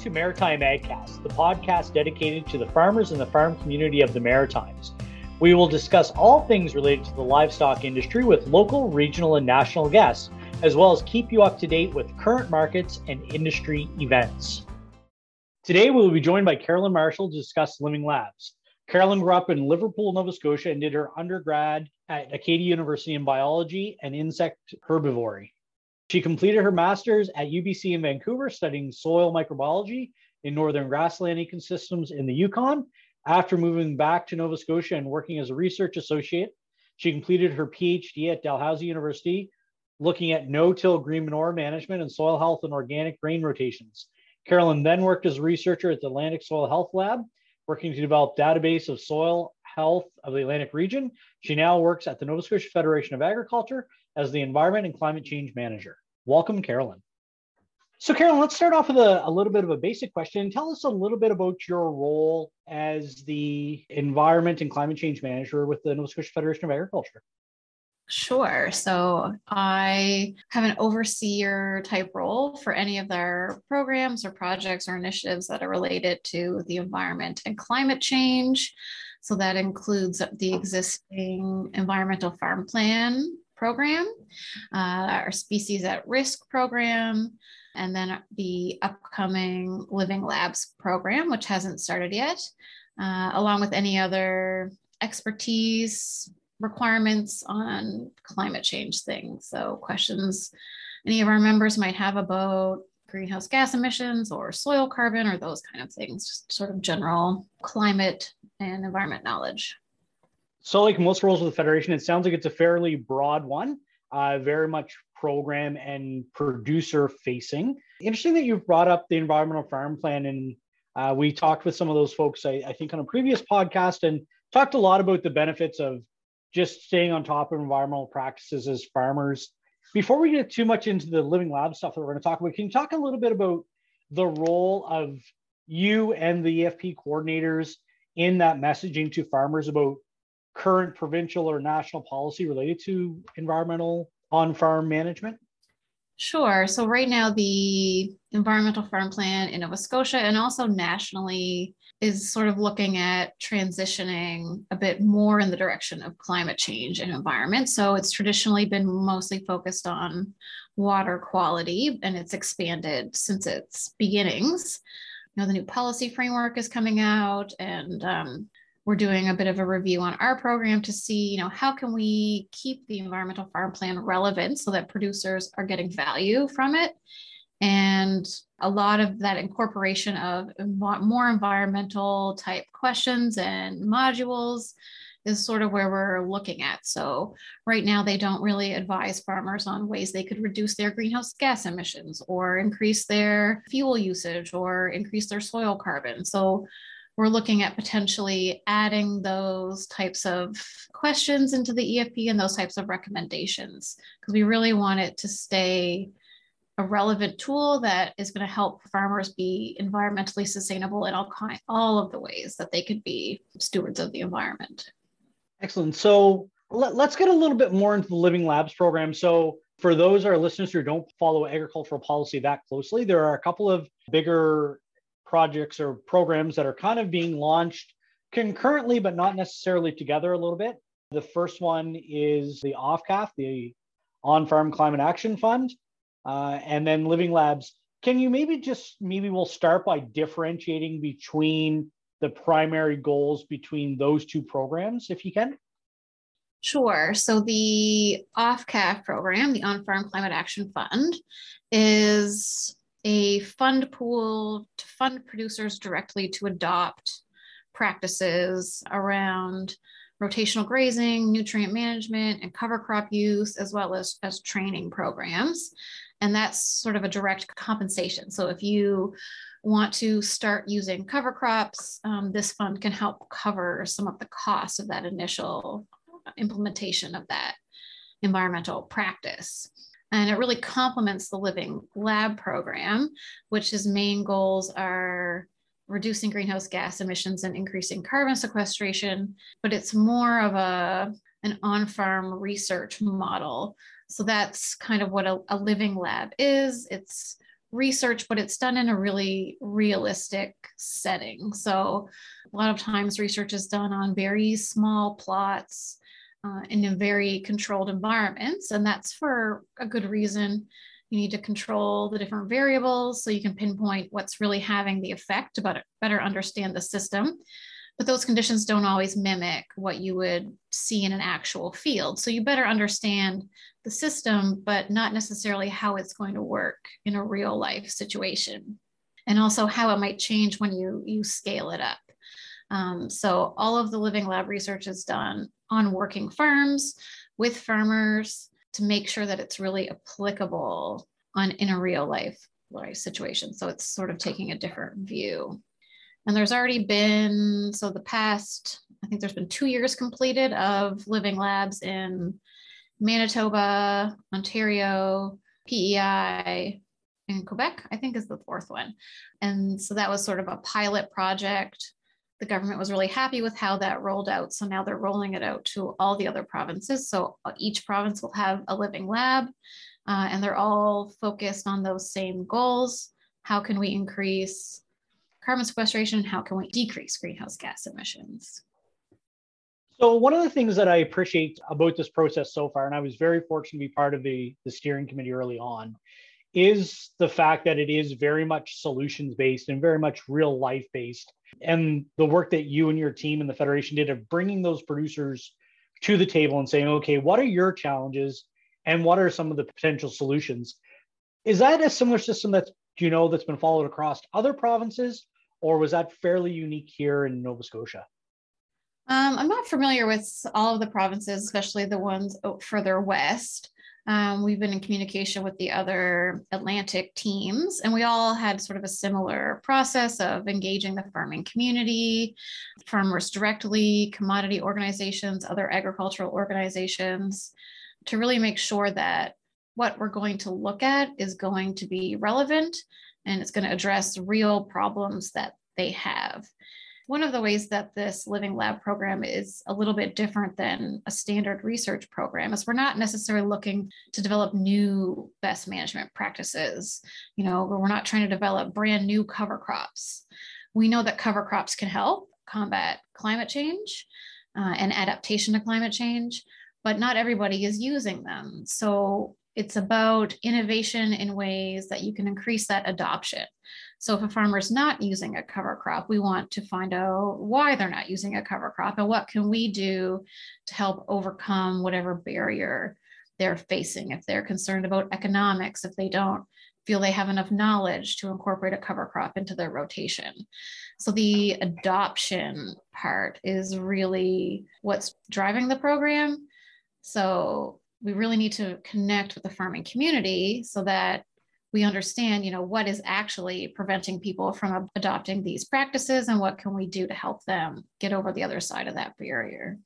to Maritime AgCast, the podcast dedicated to the farmers and the farm community of the Maritimes. We will discuss all things related to the livestock industry with local, regional, and national guests, as well as keep you up to date with current markets and industry events. Today, we will be joined by Carolyn Marshall to discuss Living Labs. Carolyn grew up in Liverpool, Nova Scotia, and did her undergrad at Acadia University in biology and insect herbivory. She completed her master's at UBC in Vancouver, studying soil microbiology in northern grassland ecosystems in the Yukon. After moving back to Nova Scotia and working as a research associate, she completed her PhD at Dalhousie University, looking at no-till green manure management and soil health and organic grain rotations. Carolyn then worked as a researcher at the Atlantic Soil Health Lab, working to develop database of soil health of the Atlantic region. She now works at the Nova Scotia Federation of Agriculture as the Environment and Climate Change Manager. Welcome, Carolyn. So, Carolyn, let's start off with a, a, little bit of a basic question. Tell us a little bit about your role as the Environment and Climate Change Manager with the Nova Scotia Federation of Agriculture. Sure. So I have an overseer type role for any of their programs or projects or initiatives that are related to the environment and climate change. So that includes the existing environmental farm plan program, uh, our species at risk program, and then the upcoming Living Labs program, which hasn't started yet, uh, along with any other expertise requirements on climate change things. So, questions any of our members might have about greenhouse gas emissions or soil carbon or those kind of things, just sort of general climate and environment knowledge. So, like most roles of the Federation, it sounds like it's a fairly broad one, uh, very much program and producer facing. Interesting that you've brought up the environmental farm plan. And uh, we talked with some of those folks, I, I think, on a previous podcast and talked a lot about the benefits of just staying on top of environmental practices as farmers. Before we get too much into the living lab stuff that we're going to talk about, can you talk a little bit about the role of you and the EFP coordinators in that messaging to farmers about current provincial or national policy related to environmental on farm management? Sure. So, right now, the Environmental Farm Plan in Nova Scotia and also nationally is sort of looking at transitioning a bit more in the direction of climate change and environment. So, it's traditionally been mostly focused on water quality and it's expanded since its beginnings. You know, the new policy framework is coming out and um, we're doing a bit of a review on our program to see, you know, how can we keep the environmental farm plan relevant so that producers are getting value from it. And a lot of that incorporation of more environmental type questions and modules is sort of where we're looking at. So, right now, they don't really advise farmers on ways they could reduce their greenhouse gas emissions or increase their fuel usage or increase their soil carbon. So, we're looking at potentially adding those types of questions into the EFP and those types of recommendations because we really want it to stay a relevant tool that is going to help farmers be environmentally sustainable in all kind, all of the ways that they could be stewards of the environment. Excellent. So let, us get a little bit more into the Living Labs program. So for those our listeners who don't follow agricultural policy that closely, there are a couple of bigger projects or programs that are kind of being launched concurrently, but not necessarily together a little bit. The first one is the OFCAF, the On Farm Climate Action Fund, uh, and then Living Labs. Can you maybe just maybe we'll start by differentiating between the primary goals between those two programs, if you can? Sure. So the OFCAF program, the On Farm Climate Action Fund, is a fund pool to fund producers directly to adopt practices around rotational grazing, nutrient management, and cover crop use, as well as, as training programs. And that's sort of a direct compensation. So if you want to start using cover crops, um, this fund can help cover some of the costs of that initial implementation of that environmental practice. And it really complements the Living Lab program, which his main goals are reducing greenhouse gas emissions and increasing carbon sequestration, but it's more of a an on-farm research model. So that's kind of what a, a living lab is. It's research, but it's done in a really realistic setting. So a lot of times research is done on very small plots uh, in very controlled environments, and that's for a good reason. You need to control the different variables so you can pinpoint what's really having the effect to better, better understand the system. But those conditions don't always mimic what you would see in an actual field. So you better understand the system, but not necessarily how it's going to work in a real life situation. And also how it might change when you, you scale it up. Um, so all of the living lab research is done on working farms with farmers to make sure that it's really applicable on in a real life situation. So it's sort of taking a different view. And there's already been, so the past, I think there's been two years completed of living labs in Manitoba, Ontario, PEI, and Quebec, I think is the fourth one. And so that was sort of a pilot project the government was really happy with how that rolled out. So now they're rolling it out to all the other provinces. So uh, each province will have a living lab, uh, and they're all focused on those same goals. How can we increase carbon sequestration? How can we decrease greenhouse gas emissions? So one of the things that I appreciate about this process so far, and I was very fortunate to be part of the, the steering committee early on, is the fact that it is very much solutions based and very much real life based. And the work that you and your team and the Federation did of bringing those producers to the table and saying, okay, what are your challenges and what are some of the potential solutions? Is that a similar system that's, you know, that's been followed across other provinces, or was that fairly unique here in Nova Scotia? Um, I'm not familiar with all of the provinces, especially the ones further west. Um, we've been in communication with the other Atlantic teams, and we all had sort of a similar process of engaging the farming community, farmers directly, commodity organizations, other agricultural organizations, to really make sure that what we're going to look at is going to be relevant and it's going to address real problems that they have one of the ways that this living lab program is a little bit different than a standard research program is we're not necessarily looking to develop new best management practices. You know we're not trying to develop brand new cover crops. We know that cover crops can help combat climate change uh, and adaptation to climate change but not everybody is using them. So it's about innovation in ways that you can increase that adoption so if a farmer is not using a cover crop, we want to find out why they're not using a cover crop and what can we do to help overcome whatever barrier they're facing. If they're concerned about economics, if they don't feel they have enough knowledge to incorporate a cover crop into their rotation. So the adoption part is really what's driving the program. So we really need to connect with the farming community so that we understand you know what is actually preventing people from adopting these practices and what can we do to help them get over the other side of that barrier.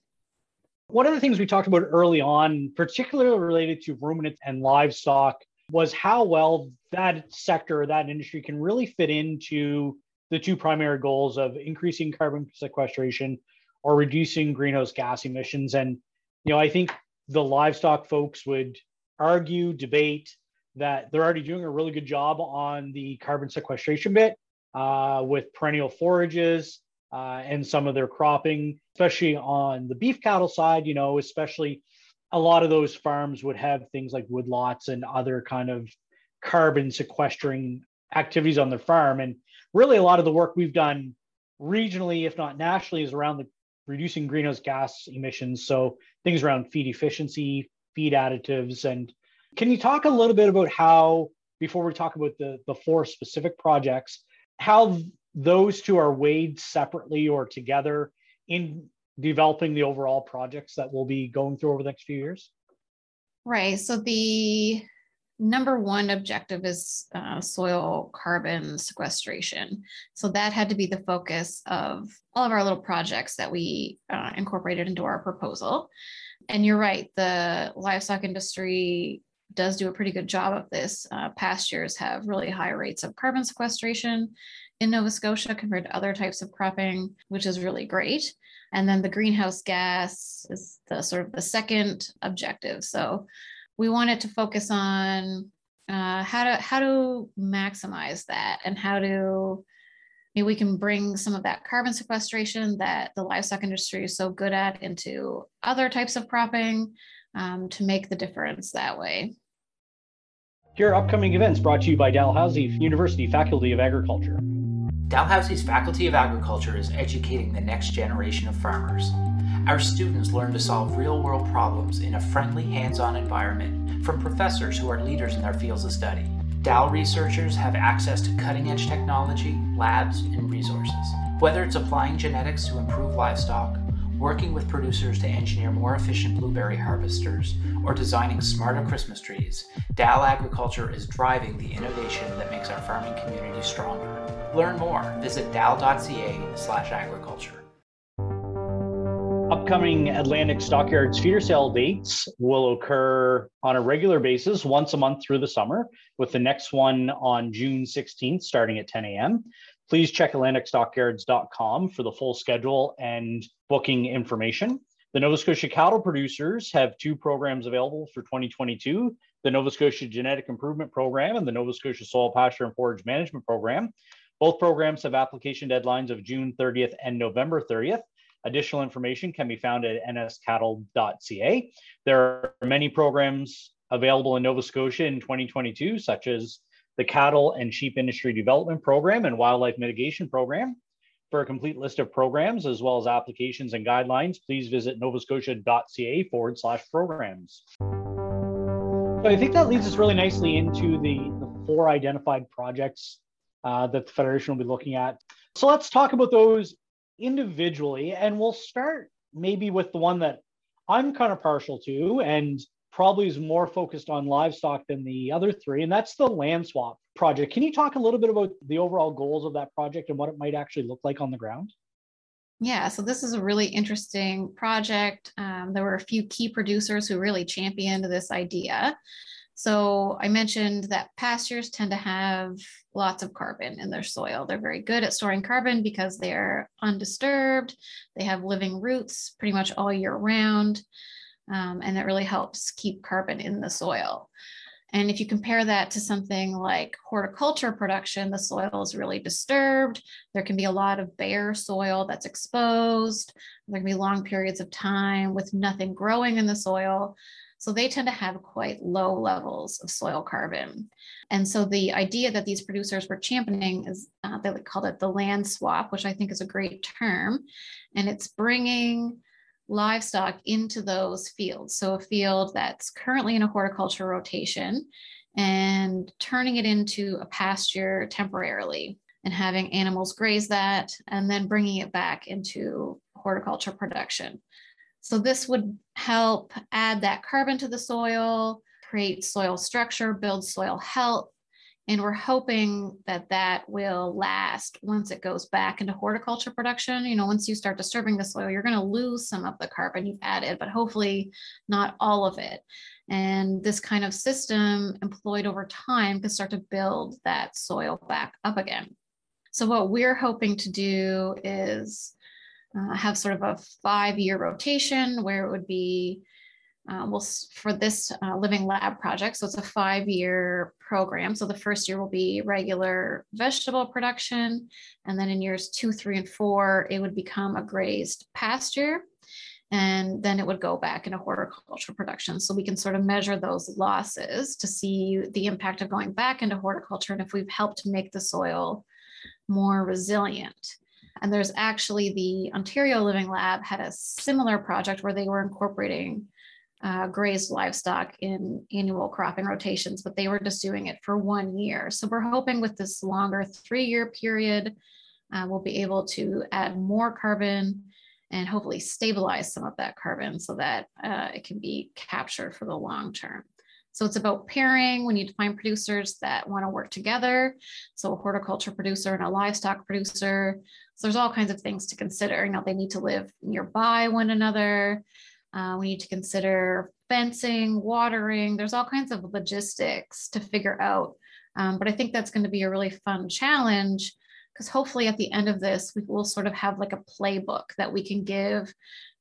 One of the things we talked about early on particularly related to ruminants and livestock was how well that sector that industry can really fit into the two primary goals of increasing carbon sequestration or reducing greenhouse gas emissions. And you know i think the livestock folks would argue debate that they're already doing a really good job on the carbon sequestration bit uh, with perennial forages uh, and some of their cropping, especially on the beef cattle side, you know, especially a lot of those farms would have things like woodlots and other kind of carbon sequestering activities on their farm. And really, a lot of the work we've done regionally, if not nationally, is around the reducing greenhouse gas emissions. So things around feed efficiency, feed additives, and can you talk a little bit about how, before we talk about the, the four specific projects, how those two are weighed separately or together in developing the overall projects that we'll be going through over the next few years? Right. So the number one objective is uh, soil carbon sequestration. So that had to be the focus of all of our little projects that we uh, incorporated into our proposal. And you're right, the livestock industry does do a pretty good job of this. Uh, pastures have really high rates of carbon sequestration in Nova Scotia compared to other types of cropping, which is really great. And then the greenhouse gas is the sort of the second objective. So we wanted to focus on uh, how to how to maximize that and how to maybe we can bring some of that carbon sequestration that the livestock industry is so good at into other types of cropping um, to make the difference that way. Here are upcoming events brought to you by Dalhousie University Faculty of Agriculture. Dalhousie's Faculty of Agriculture is educating the next generation of farmers. Our students learn to solve real world problems in a friendly, hands on environment from professors who are leaders in their fields of study. DAL researchers have access to cutting edge technology, labs, and resources. Whether it's applying genetics to improve livestock, working with producers to engineer more efficient blueberry harvesters, or designing smarter Christmas trees, DAL Agriculture is driving the innovation that makes our farming community stronger. Learn more. Visit dal.ca/agriculture. Upcoming Atlantic Stockyards feeder sale dates will occur on a regular basis once a month through the summer, with the next one on June 16th starting at 10 a.m. Please check AtlanticStockyards.com for the full schedule and booking information. The Nova Scotia cattle producers have two programs available for 2022 the Nova Scotia Genetic Improvement Program and the Nova Scotia Soil Pasture and Forage Management Program. Both programs have application deadlines of June 30th and November 30th. Additional information can be found at nscattle.ca. There are many programs available in Nova Scotia in 2022, such as the Cattle and Sheep Industry Development Program and Wildlife Mitigation Program. For a complete list of programs as well as applications and guidelines, please visit novascotia.ca forward slash programs. So I think that leads us really nicely into the, the four identified projects uh, that the Federation will be looking at. So let's talk about those individually, and we'll start maybe with the one that I'm kind of partial to and probably is more focused on livestock than the other three, and that's the land swap project. Can you talk a little bit about the overall goals of that project and what it might actually look like on the ground? Yeah, so this is a really interesting project. Um, there were a few key producers who really championed this idea. So I mentioned that pastures tend to have lots of carbon in their soil. They're very good at storing carbon because they're undisturbed. They have living roots pretty much all year round. Um, and that really helps keep carbon in the soil. And if you compare that to something like horticulture production, the soil is really disturbed. There can be a lot of bare soil that's exposed. There can be long periods of time with nothing growing in the soil. So they tend to have quite low levels of soil carbon. And so the idea that these producers were championing is uh, they called it the land swap, which I think is a great term. And it's bringing livestock into those fields. So a field that's currently in a horticulture rotation and turning it into a pasture temporarily and having animals graze that and then bringing it back into horticulture production. So this would help add that carbon to the soil, create soil structure, build soil health. And we're hoping that that will last once it goes back into horticulture production. You know, once you start disturbing the soil, you're going to lose some of the carbon you've added, but hopefully not all of it. And this kind of system employed over time can start to build that soil back up again. So, what we're hoping to do is uh, have sort of a five year rotation where it would be uh, well for this uh, living lab project so it's a five year program. So the first year will be regular vegetable production and then in years two three and four it would become a grazed pasture and then it would go back into horticultural production. So we can sort of measure those losses to see the impact of going back into horticulture and if we've helped make the soil more resilient and there's actually the Ontario Living Lab had a similar project where they were incorporating uh, grazed livestock in annual cropping rotations, but they were just doing it for one year. So we're hoping with this longer three year period, uh, we'll be able to add more carbon and hopefully stabilize some of that carbon so that uh, it can be captured for the long term. So it's about pairing. We need to find producers that want to work together. So a horticulture producer and a livestock producer. So there's all kinds of things to consider. You know, they need to live nearby one another. Uh, we need to consider fencing, watering. There's all kinds of logistics to figure out. Um, but I think that's going to be a really fun challenge because hopefully at the end of this, we will sort of have like a playbook that we can give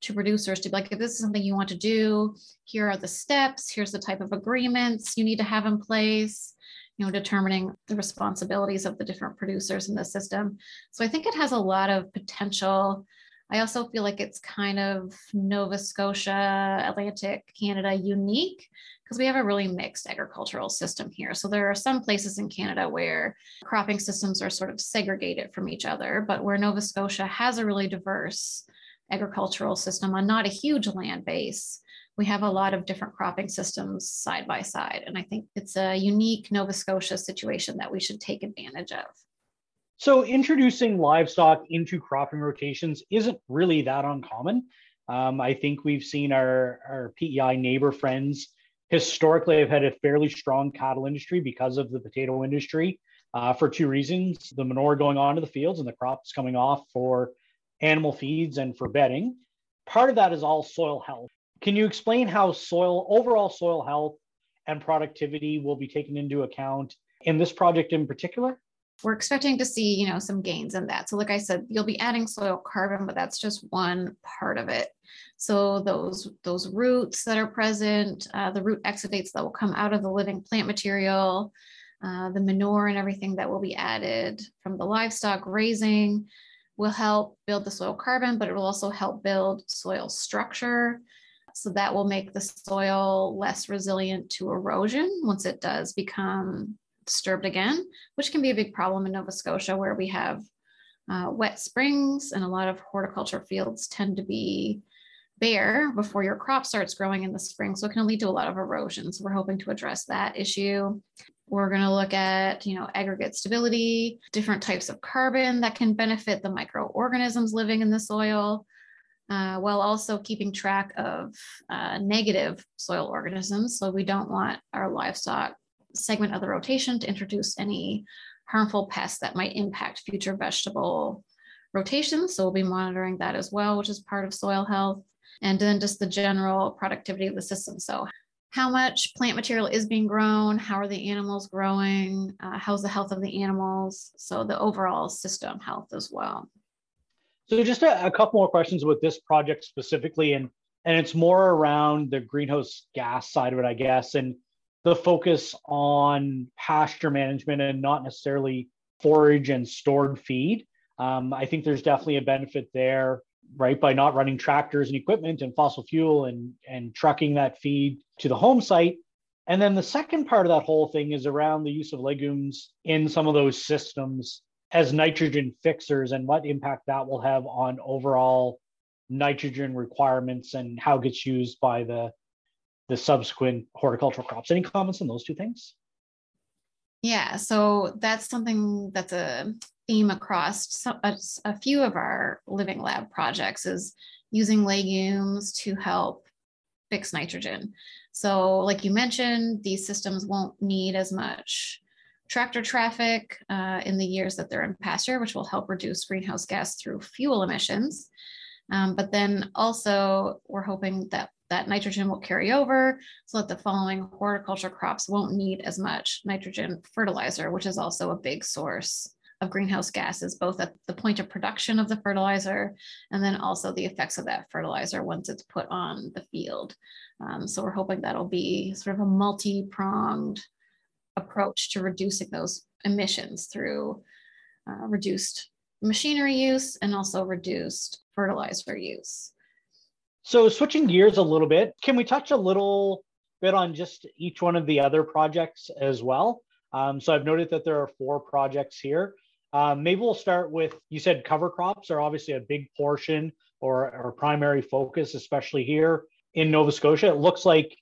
to producers to be like, if this is something you want to do, here are the steps, here's the type of agreements you need to have in place, you know, determining the responsibilities of the different producers in the system. So I think it has a lot of potential. I also feel like it's kind of Nova Scotia, Atlantic Canada unique because we have a really mixed agricultural system here. So there are some places in Canada where cropping systems are sort of segregated from each other, but where Nova Scotia has a really diverse agricultural system on not a huge land base, we have a lot of different cropping systems side by side. And I think it's a unique Nova Scotia situation that we should take advantage of. So, introducing livestock into cropping rotations isn't really that uncommon. Um, I think we've seen our, our PEI neighbor friends historically have had a fairly strong cattle industry because of the potato industry uh, for two reasons the manure going onto the fields and the crops coming off for animal feeds and for bedding. Part of that is all soil health. Can you explain how soil, overall soil health and productivity will be taken into account in this project in particular? We're expecting to see, you know, some gains in that. So, like I said, you'll be adding soil carbon, but that's just one part of it. So those those roots that are present, uh, the root exudates that will come out of the living plant material, uh, the manure and everything that will be added from the livestock raising will help build the soil carbon, but it will also help build soil structure. So that will make the soil less resilient to erosion once it does become disturbed again, which can be a big problem in Nova Scotia where we have uh, wet springs and a lot of horticulture fields tend to be bare before your crop starts growing in the spring. So it can lead to a lot of erosion. So we're hoping to address that issue. We're going to look at, you know, aggregate stability, different types of carbon that can benefit the microorganisms living in the soil, uh, while also keeping track of uh, negative soil organisms. So we don't want our livestock segment of the rotation to introduce any harmful pests that might impact future vegetable rotations. So we'll be monitoring that as well, which is part of soil health. And then just the general productivity of the system. So how much plant material is being grown, how are the animals growing, uh, how's the health of the animals, so the overall system health as well. So just a, a couple more questions with this project specifically, and and it's more around the greenhouse gas side of it, I guess, and the focus on pasture management and not necessarily forage and stored feed. Um, I think there's definitely a benefit there right by not running tractors and equipment and fossil fuel and and trucking that feed to the home site and then the second part of that whole thing is around the use of legumes in some of those systems as nitrogen fixers and what impact that will have on overall nitrogen requirements and how it gets used by the the subsequent horticultural crops. Any comments on those two things? Yeah, so that's something that's a theme across a, a few of our living lab projects is using legumes to help fix nitrogen. So, like you mentioned, these systems won't need as much tractor traffic uh, in the years that they're in pasture, which will help reduce greenhouse gas through fuel emissions. Um, but then also, we're hoping that that nitrogen will carry over so that the following horticulture crops won't need as much nitrogen fertilizer, which is also a big source of greenhouse gases, both at the point of production of the fertilizer and then also the effects of that fertilizer once it's put on the field. Um, so we're hoping that'll be sort of a multi-pronged approach to reducing those emissions through uh, reduced machinery use and also reduced fertilizer use. So switching gears a little bit, can we touch a little bit on just each one of the other projects as well? Um, so I've noted that there are four projects here. Um, maybe we'll start with, you said cover crops are obviously a big portion or, or primary focus, especially here in Nova Scotia. It looks like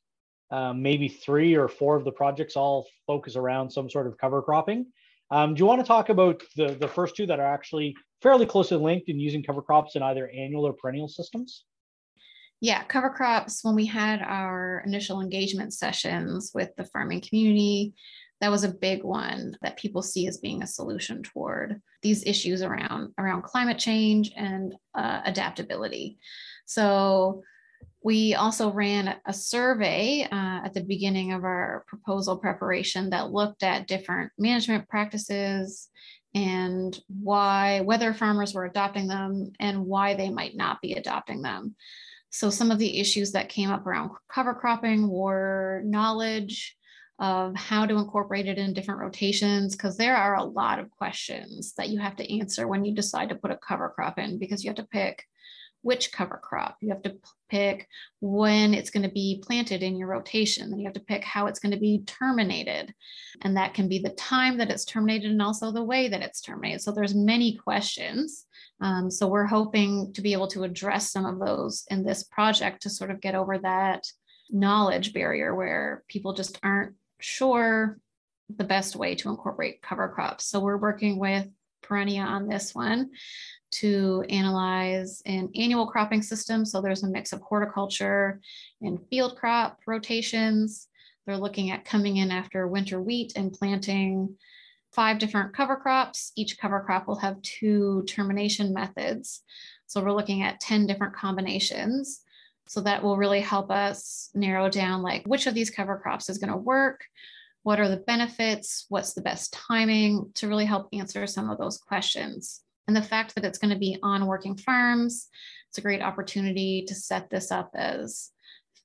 um, maybe three or four of the projects all focus around some sort of cover cropping. Um, do you want to talk about the, the first two that are actually fairly closely linked in using cover crops in either annual or perennial systems? Yeah, cover crops, when we had our initial engagement sessions with the farming community, that was a big one that people see as being a solution toward these issues around around climate change and uh, adaptability. So we also ran a survey uh, at the beginning of our proposal preparation that looked at different management practices and why, whether farmers were adopting them and why they might not be adopting them. So, some of the issues that came up around cover cropping were knowledge of how to incorporate it in different rotations, because there are a lot of questions that you have to answer when you decide to put a cover crop in, because you have to pick which cover crop. You have to pick when it's going to be planted in your rotation. Then you have to pick how it's going to be terminated. And that can be the time that it's terminated and also the way that it's terminated. So there's many questions. Um, so we're hoping to be able to address some of those in this project to sort of get over that knowledge barrier where people just aren't sure the best way to incorporate cover crops. So we're working with Perennia on this one to analyze an annual cropping system. So there's a mix of horticulture and field crop rotations. They're looking at coming in after winter wheat and planting five different cover crops. Each cover crop will have two termination methods. So we're looking at 10 different combinations. So that will really help us narrow down like which of these cover crops is going to work, what are the benefits, what's the best timing to really help answer some of those questions. And the fact that it's going to be on working farms, it's a great opportunity to set this up as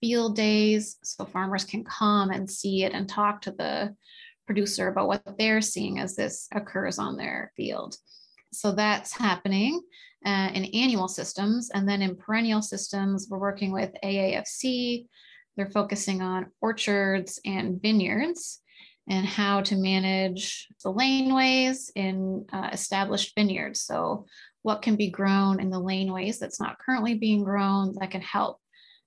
field days so farmers can come and see it and talk to the producer about what they're seeing as this occurs on their field. So that's happening uh, in annual systems. And then in perennial systems, we're working with AAFC. They're focusing on orchards and vineyards and how to manage the laneways in uh, established vineyards. So, what can be grown in the laneways that's not currently being grown that can help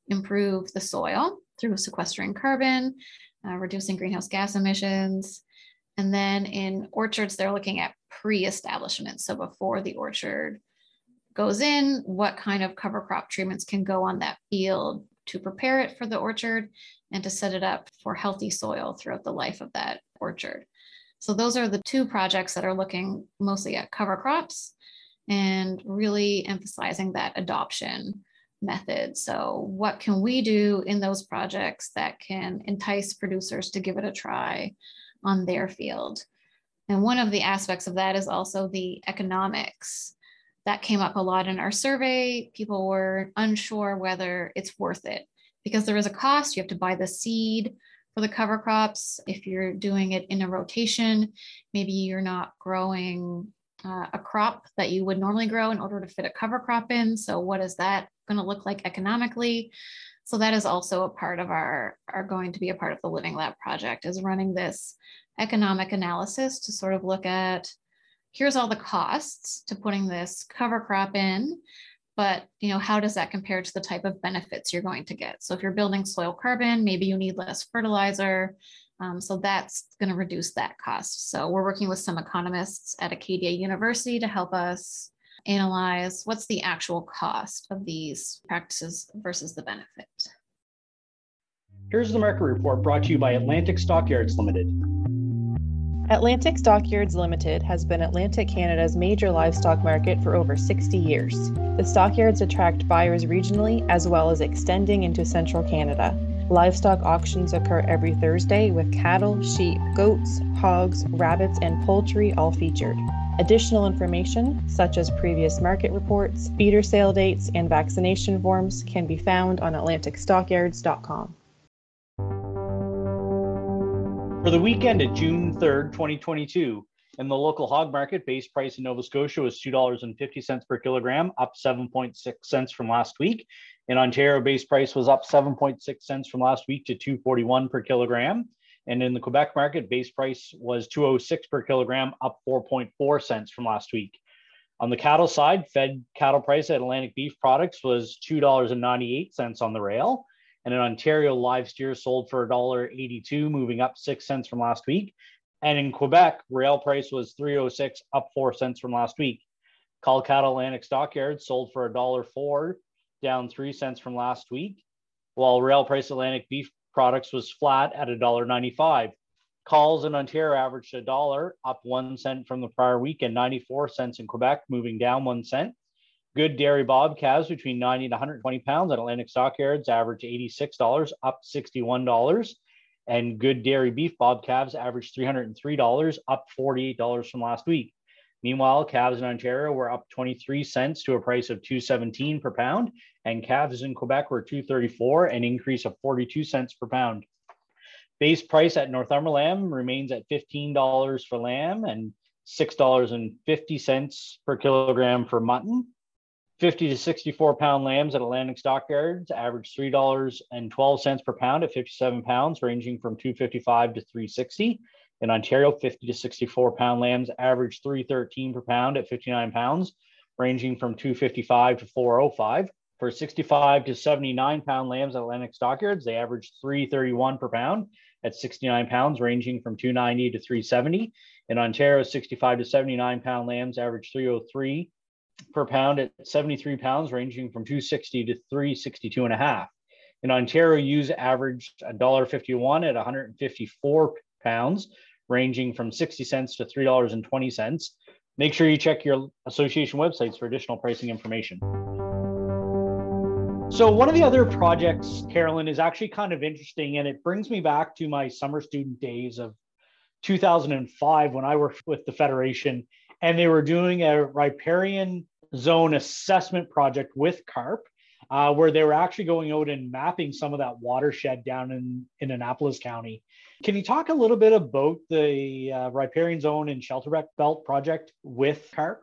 improve the soil through sequestering carbon, uh, reducing greenhouse gas emissions. And then in orchards, they're looking at pre establishment. So, before the orchard goes in, what kind of cover crop treatments can go on that field to prepare it for the orchard and to set it up for healthy soil throughout the life of that orchard. So those are the two projects that are looking mostly at cover crops and really emphasizing that adoption method. So what can we do in those projects that can entice producers to give it a try on their field? And one of the aspects of that is also the economics. That came up a lot in our survey. People were unsure whether it's worth it because there is a cost. You have to buy the seed for the cover crops. If you're doing it in a rotation, maybe you're not growing uh, a crop that you would normally grow in order to fit a cover crop in. So, what is that going to look like economically? So that is also a part of our, are going to be a part of the Living Lab project is running this economic analysis to sort of look at here's all the costs to putting this cover crop in but you know how does that compare to the type of benefits you're going to get? So if you're building soil carbon maybe you need less fertilizer um, so that's going to reduce that cost. So we're working with some economists at acadia university to help us analyze what's the actual cost of these practices versus the benefit. Here's the market report brought to you by atlantic stockyards limited Atlantic Stockyards Limited has been Atlantic Canada's major livestock market for over 60 years. The stockyards attract buyers regionally as well as extending into central Canada. Livestock auctions occur every Thursday with cattle, sheep, goats, hogs, rabbits, and poultry all featured. Additional information, such as previous market reports, feeder sale dates, and vaccination forms, can be found on AtlanticStockyards.com. For the weekend of June 3rd, 2022, in the local hog market, base price in Nova Scotia was $2.50 per kilogram, up 7.6 cents from last week. In Ontario, base price was up 7.6 cents from last week to 241 per kilogram. And in the Quebec market, base price was 206 per kilogram, up 4.4 cents from last week. On the cattle side, fed cattle price at Atlantic Beef Products was $2.98 on the rail. And in Ontario, live steer sold for $1.82, moving up six cents from last week. And in Quebec, rail price was 306, up four cents from last week. Cull Cattle Atlantic Stockyards sold for $1.04, down three cents from last week, while rail price Atlantic beef products was flat at $1.95. Calls in Ontario averaged a dollar, up one cent from the prior week, and 94 cents in Quebec, moving down one cent. Good dairy bob calves between 90 and 120 pounds at Atlantic Stockyards average $86, up $61. And good dairy beef bob calves average $303, up $48 from last week. Meanwhile, calves in Ontario were up 23 cents to a price of 217 per pound, and calves in Quebec were 234, an increase of 42 cents per pound. Base price at Northumberland remains at $15 for lamb and $6.50 per kilogram for mutton. 50 to 64 pound lambs at Atlantic Stockyards average $3.12 per pound at 57 pounds, ranging from 255 to 360. In Ontario, 50 to 64 pound lambs average 313 per pound at 59 pounds, ranging from 255 to 405. For 65 to 79 pound lambs at Atlantic Stockyards, they average 331 per pound at 69 pounds, ranging from 290 to 370. In Ontario, 65 to 79 pound lambs average 303 per pound at 73 pounds, ranging from 260 to 362 and a half. In Ontario, ewes averaged $1.51 at 154 pounds, ranging from 60 cents to $3.20. Make sure you check your association websites for additional pricing information. So, one of the other projects, Carolyn, is actually kind of interesting, and it brings me back to my summer student days of 2005 when I worked with the Federation, and they were doing a riparian zone assessment project with CARP, uh, where they were actually going out and mapping some of that watershed down in, in Annapolis County. Can you talk a little bit about the uh, riparian zone and shelter belt project with CARP?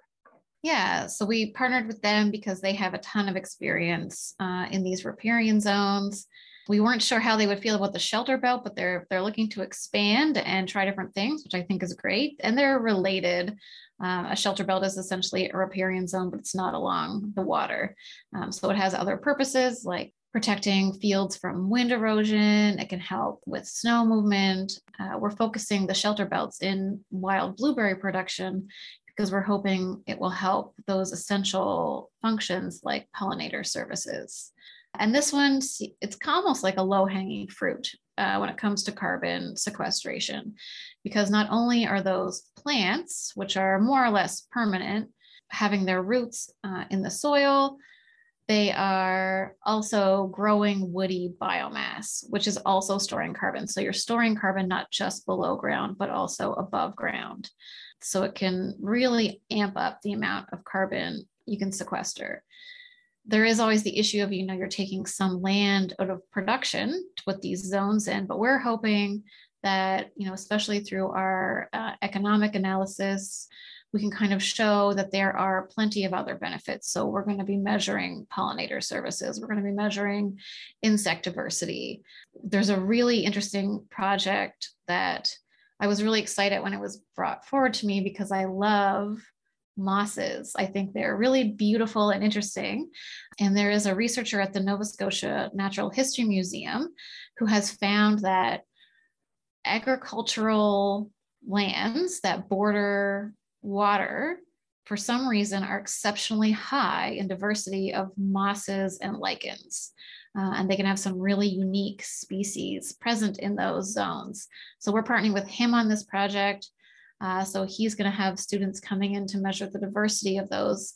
Yeah, so we partnered with them because they have a ton of experience uh, in these riparian zones. We weren't sure how they would feel about the shelter belt, but they're they're looking to expand and try different things, which I think is great. And they're related. Uh, a shelter belt is essentially a riparian zone, but it's not along the water. Um, so it has other purposes like protecting fields from wind erosion. It can help with snow movement. Uh, we're focusing the shelter belts in wild blueberry production because we're hoping it will help those essential functions like pollinator services. And this one, it's almost like a low hanging fruit uh, when it comes to carbon sequestration, because not only are those plants, which are more or less permanent, having their roots uh, in the soil, they are also growing woody biomass, which is also storing carbon. So you're storing carbon not just below ground, but also above ground. So it can really amp up the amount of carbon you can sequester. There is always the issue of, you know, you're taking some land out of production to put these zones in, but we're hoping that, you know, especially through our uh, economic analysis, we can kind of show that there are plenty of other benefits. So we're going to be measuring pollinator services. We're going to be measuring insect diversity. There's a really interesting project that I was really excited when it was brought forward to me because I love mosses. I think they're really beautiful and interesting. And there is a researcher at the Nova Scotia Natural History Museum who has found that agricultural lands that border water for some reason are exceptionally high in diversity of mosses and lichens. Uh, and they can have some really unique species present in those zones. So we're partnering with him on this project. Uh, so he's going to have students coming in to measure the diversity of those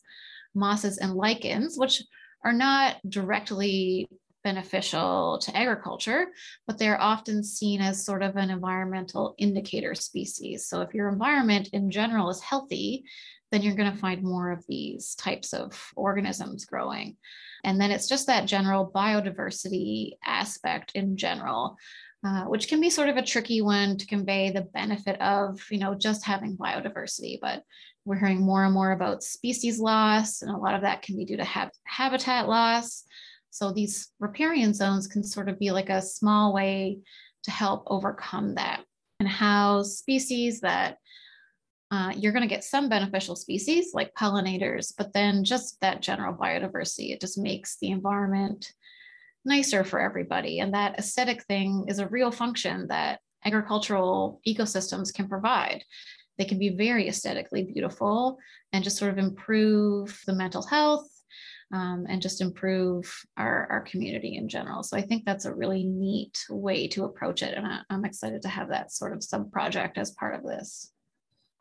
mosses and lichens, which are not directly beneficial to agriculture, but they're often seen as sort of an environmental indicator species. So if your environment in general is healthy, then you're going to find more of these types of organisms growing. And then it's just that general biodiversity aspect in general. Uh, which can be sort of a tricky one to convey the benefit of, you know, just having biodiversity. But we're hearing more and more about species loss, and a lot of that can be due to ha- habitat loss. So these riparian zones can sort of be like a small way to help overcome that and house species that uh, you're going to get some beneficial species like pollinators, but then just that general biodiversity, it just makes the environment nicer for everybody. And that aesthetic thing is a real function that agricultural ecosystems can provide. They can be very aesthetically beautiful and just sort of improve the mental health um, and just improve our, our community in general. So I think that's a really neat way to approach it. And I, I'm excited to have that sort of sub project as part of this.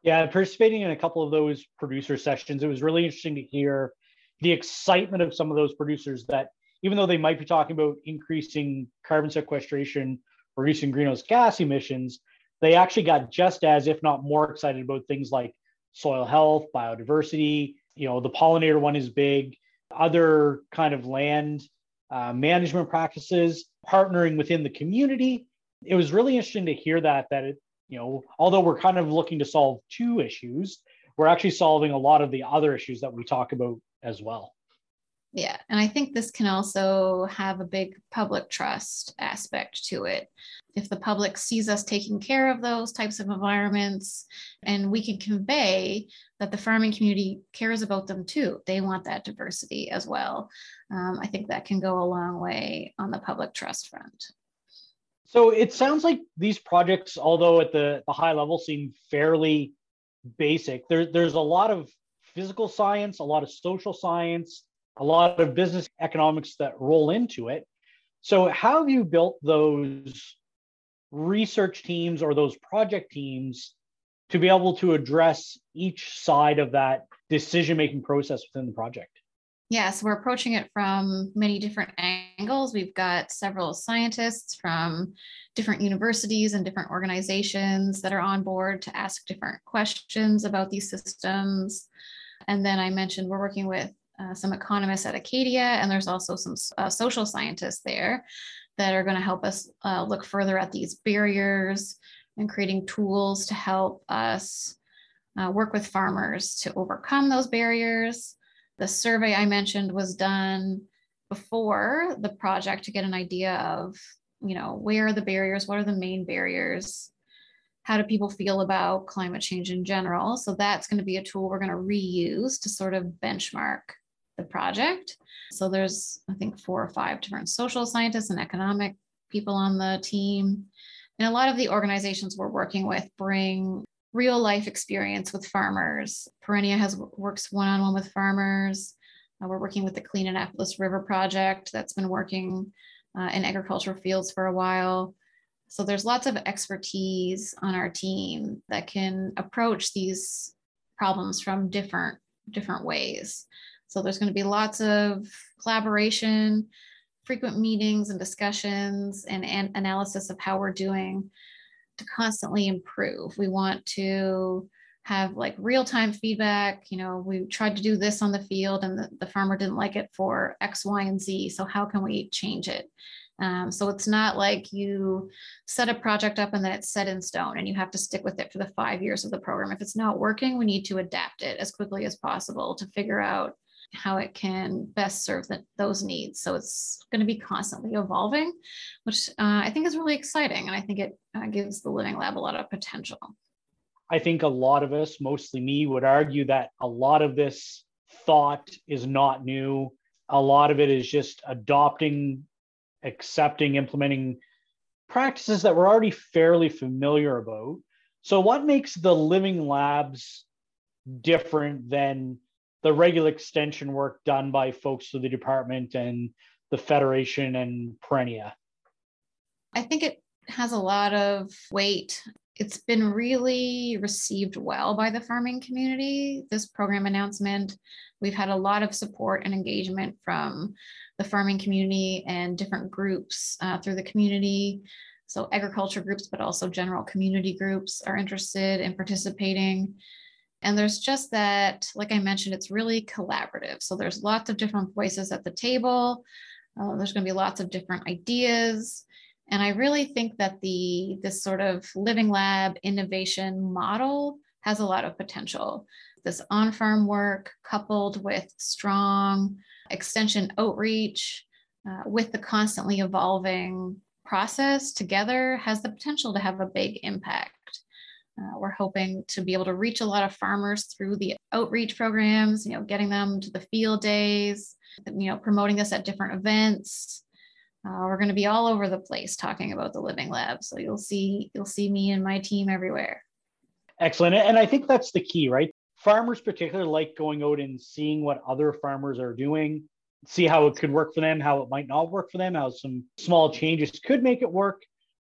Yeah, participating in a couple of those producer sessions, it was really interesting to hear the excitement of some of those producers that even though they might be talking about increasing carbon sequestration, reducing greenhouse gas emissions, they actually got just as, if not more excited about things like soil health, biodiversity. You know, the pollinator one is big. Other kind of land uh, management practices, partnering within the community. It was really interesting to hear that that it, you know, although we're kind of looking to solve two issues, we're actually solving a lot of the other issues that we talk about as well. Yeah. And I think this can also have a big public trust aspect to it. If the public sees us taking care of those types of environments, and we can convey that the farming community cares about them too, they want that diversity as well. Um, I think that can go a long way on the public trust front. So it sounds like these projects, although at the, the high level, seem fairly basic. There, there's a lot of physical science, a lot of social science, a lot of business economics that roll into it. So, how have you built those research teams or those project teams to be able to address each side of that decision making process within the project? Yes, we're approaching it from many different angles. We've got several scientists from different universities and different organizations that are on board to ask different questions about these systems. And then I mentioned we're working with uh, some economists at Acadia, and there's also some uh, social scientists there that are going to help us uh, look further at these barriers and creating tools to help us uh, work with farmers to overcome those barriers. The survey I mentioned was done before the project to get an idea of, you know, where are the barriers, what are the main barriers, how do people feel about climate change in general? So that's going to be a tool we're going to reuse to sort of benchmark the project. So there's, I think, four or five different social scientists and economic people on the team. And a lot of the organizations we're working with bring real life experience with farmers. Perennia has works one on one with farmers. Uh, we're working with the Clean Annapolis River Project that's been working uh, in agricultural fields for a while. So there's lots of expertise on our team that can approach these problems from different different ways. So there's going to be lots of collaboration, frequent meetings and discussions and, and analysis of how we're doing to constantly improve. We want to have like real-time feedback. You know, we tried to do this on the field and the, the farmer didn't like it for X, Y, and Z. So how can we change it? Um, so it's not like you set a project up and then it's set in stone and you have to stick with it for the five years of the program. If it's not working, we need to adapt it as quickly as possible to figure out how it can best serve the, those needs. So it's going to be constantly evolving, which uh, I think is really exciting. And I think it uh, gives the Living Lab a lot of potential. I think a lot of us, mostly me, would argue that a lot of this thought is not new. A lot of it is just adopting, accepting, implementing practices that we're already fairly familiar about. So, what makes the Living Labs different than the regular extension work done by folks through the department and the federation and Perennia? I think it has a lot of weight. It's been really received well by the farming community, this program announcement. We've had a lot of support and engagement from the farming community and different groups uh, through the community. So, agriculture groups, but also general community groups are interested in participating. And there's just that, like I mentioned, it's really collaborative. So there's lots of different voices at the table. Uh, there's going to be lots of different ideas. And I really think that the this sort of living lab innovation model has a lot of potential. This on-farm work coupled with strong extension outreach uh, with the constantly evolving process together has the potential to have a big impact. Uh, we're hoping to be able to reach a lot of farmers through the outreach programs, you know, getting them to the field days, you know, promoting this at different events. Uh, we're going to be all over the place talking about the living lab. So you'll see you'll see me and my team everywhere. Excellent. And I think that's the key, right? Farmers particularly like going out and seeing what other farmers are doing, see how it could work for them, how it might not work for them, how some small changes could make it work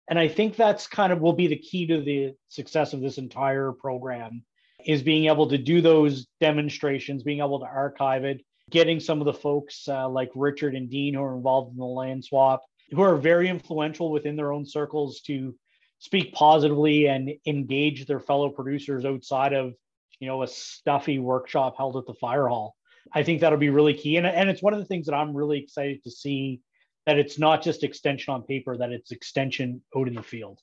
and I think that's kind of will be the key to the success of this entire program is being able to do those demonstrations, being able to archive it, getting some of the folks uh, like Richard and Dean who are involved in the land swap, who are very influential within their own circles to speak positively and engage their fellow producers outside of you know, a stuffy workshop held at the fire hall. I think that'll be really key. And, and it's one of the things that I'm really excited to see that it's not just extension on paper, that it's extension out in the field.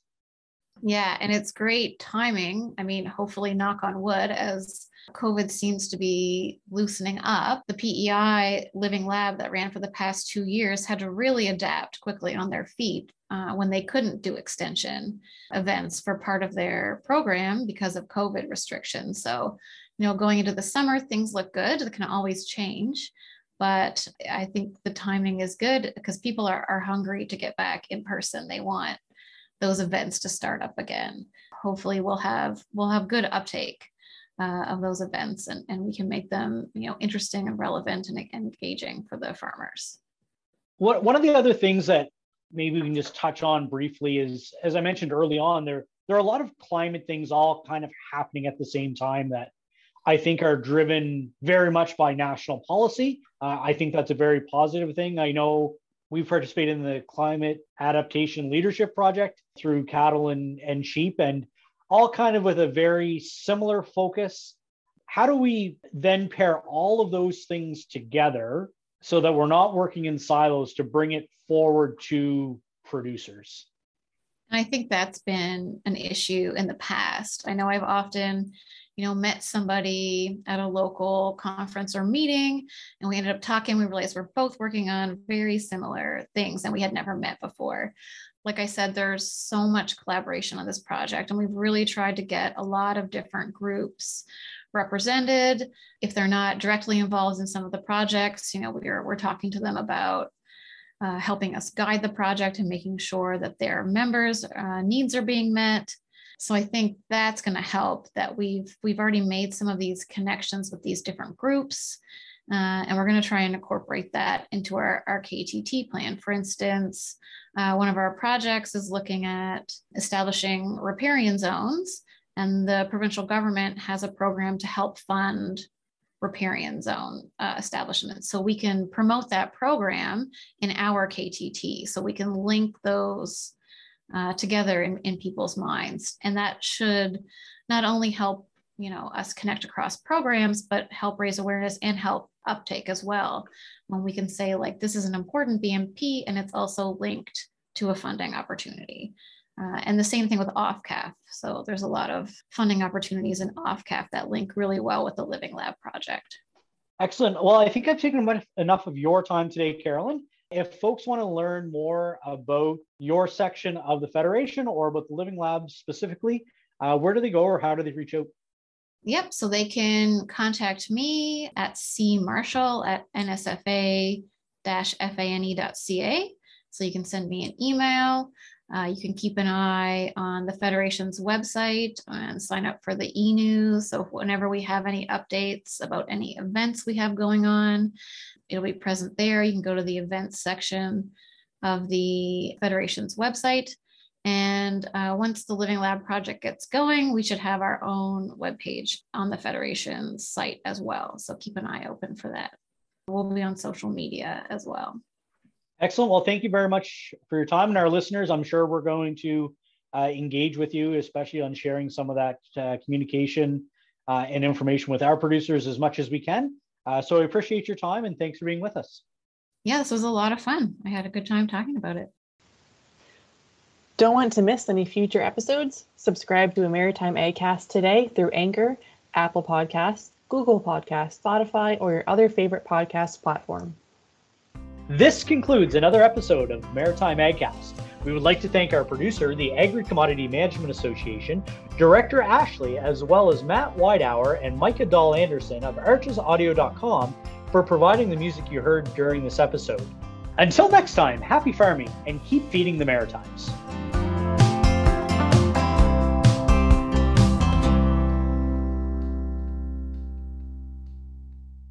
Yeah, and it's great timing. I mean, hopefully, knock on wood, as COVID seems to be loosening up, the PEI Living Lab that ran for the past two years had to really adapt quickly on their feet uh, when they couldn't do extension events for part of their program because of COVID restrictions. So, you know, going into the summer, things look good. It can always change. But I think the timing is good because people are, are hungry to get back in person. They want those events to start up again. Hopefully we'll have we'll have good uptake uh, of those events and, and we can make them you know interesting and relevant and, engaging for the farmers. What, one of the other things that maybe we can just touch on briefly is, as I mentioned early on, there there are a lot of climate things all kind of happening at the same time that I think are driven very much by national policy. Uh, I think that's a very positive thing. I know we participated in the climate adaptation leadership project through cattle and, and sheep and all kind of with a very similar focus how do we then pair all of those things together so that we're not working in silos to bring it forward to producers i think that's been an issue in the past i know i've often you know, met somebody at a local conference or meeting, and we ended up talking. We realized we're both working on very similar things and we had never met before. Like I said, there's so much collaboration on this project, and we've really tried to get a lot of different groups represented. If they're not directly involved in some of the projects, you know, we're, we're talking to them about uh, helping us guide the project and making sure that their members' uh, needs are being met. So I think that's going to help that we've we've already made some of these connections with these different groups. Uh, and we're going to try and incorporate that into our, our KTT plan. For instance, uh, one of our projects is looking at establishing riparian zones, and the provincial government has a program to help fund riparian zone uh, establishments. So we can promote that program in our KTT. So we can link those uh, together in, in people's minds. And that should not only help, you know, us connect across programs, but help raise awareness and help uptake as well. When we can say like, this is an important BMP and it's also linked to a funding opportunity. Uh, and the same thing with OFCAF. So there's a lot of funding opportunities in OFCAF that link really well with the Living Lab project. Excellent. Well, I think I've taken enough of your time today, Carolyn. If folks want to learn more about your section of the Federation or about the Living Labs specifically, uh, where do they go or how do they reach out? Yep. So they can contact me at cmarshall at nsfa fane.ca. So you can send me an email. Uh, you can keep an eye on the Federation's website and sign up for the e news. So, whenever we have any updates about any events we have going on, it'll be present there. You can go to the events section of the Federation's website. And uh, once the Living Lab project gets going, we should have our own webpage on the Federation's site as well. So keep an eye open for that. We'll be on social media as well. Excellent. Well, thank you very much for your time and our listeners. I'm sure we're going to uh, engage with you, especially on sharing some of that uh, communication uh, and information with our producers as much as we can. Uh, so I appreciate your time and thanks for being with us. Yeah, this was a lot of fun. I had a good time talking about it. Don't want to miss any future episodes? Subscribe to a Maritime AgCast today through Anchor, Apple Podcasts, Google Podcasts, Spotify, or your other favorite podcast platform. This concludes another episode of Maritime AgCast. We would like to thank our producer, the Agri Commodity Management Association, Director Ashley, as well as Matt Whitehour and Micah Dahl Anderson of archesaudio.com for providing the music you heard during this episode. Until next time, happy farming and keep feeding the Maritimes.